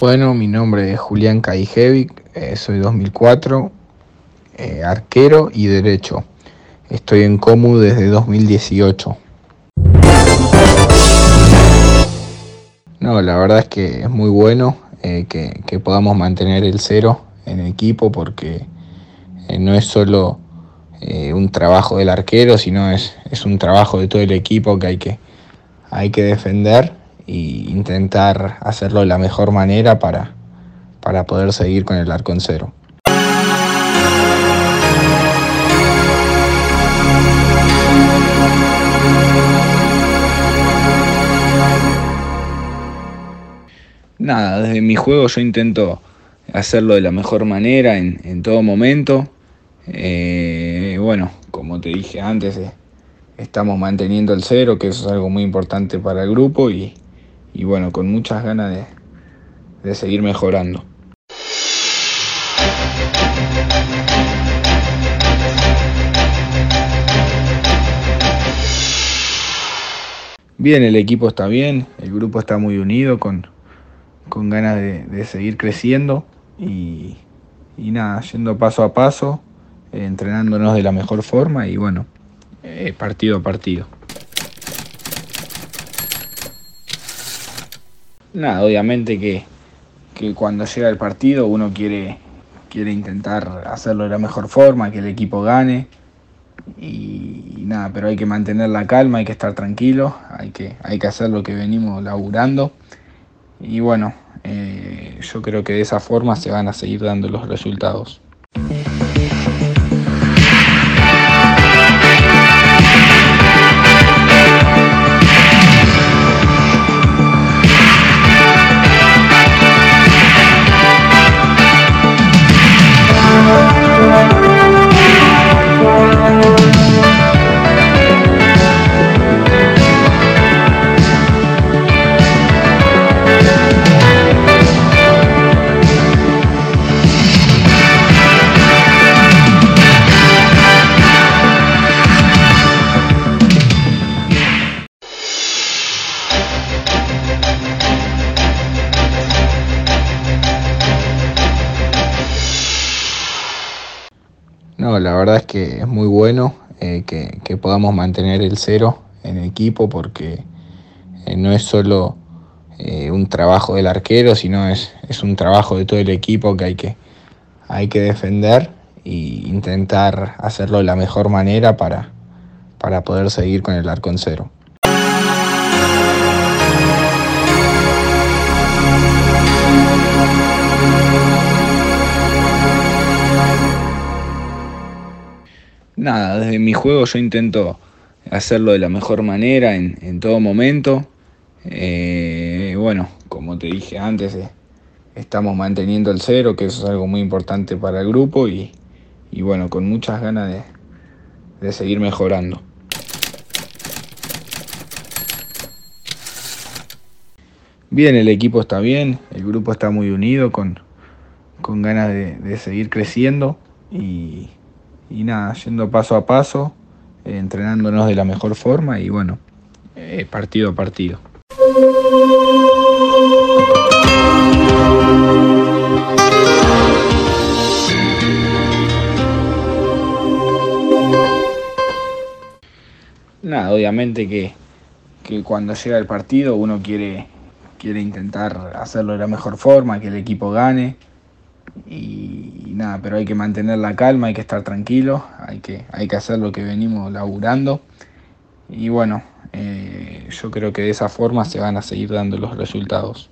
Bueno, mi nombre es Julián Kaijevic, eh, soy 2004, eh, arquero y derecho. Estoy en Comu desde 2018. No, la verdad es que es muy bueno eh, que, podamos mantener el cero en equipo porque eh, no es solo un trabajo del arquero, sino es, es un trabajo de todo el equipo que hay que, hay que defender e intentar hacerlo de la mejor manera para, para poder seguir con el arco en cero. Nada, desde mi juego yo intento hacerlo de la mejor manera en, en todo momento. Eh, bueno, como te dije antes, eh, estamos manteniendo el cero, que eso es algo muy importante para el grupo y, y bueno, con muchas ganas de, de seguir mejorando. Bien, el equipo está bien, el grupo está muy unido, con, con ganas de, de seguir creciendo y, y, nada, yendo paso a paso, entrenándonos de la mejor forma y bueno, eh, partido a partido. Nada, obviamente que, que cuando llega el partido uno quiere, quiere intentar hacerlo de la mejor forma, que el equipo gane y, nada, pero hay que mantener la calma, hay que estar tranquilo, hay que, hay que hacer lo que venimos laburando y bueno, eh, yo creo que de esa forma se van a seguir dando los resultados. No, la verdad es que es muy bueno eh, que, podamos mantener el cero en el equipo porque eh, no es solo eh, un trabajo del arquero, sino es, es, un trabajo de todo el equipo que hay que, hay que defender e intentar hacerlo de la mejor manera para, para poder seguir con el arco en cero. Nada, desde mi juego yo intento hacerlo de la mejor manera en, en todo momento. Eh, bueno, como te dije antes, eh, estamos manteniendo el cero, que eso es algo muy importante para el grupo y, y bueno, con muchas ganas de, de seguir mejorando. Bien, el equipo está bien, el grupo está muy unido, con, con ganas de, de seguir creciendo y, y nada, yendo paso a paso, entrenándonos de la mejor forma y bueno, eh, partido a partido. Nada, obviamente que, que cuando llega el partido uno quiere, quiere intentar hacerlo de la mejor forma, que el equipo gane y, nada, pero hay que mantener la calma, hay que estar tranquilo, hay que, hay que hacer lo que venimos laburando y bueno, eh, yo creo que de esa forma se van a seguir dando los resultados.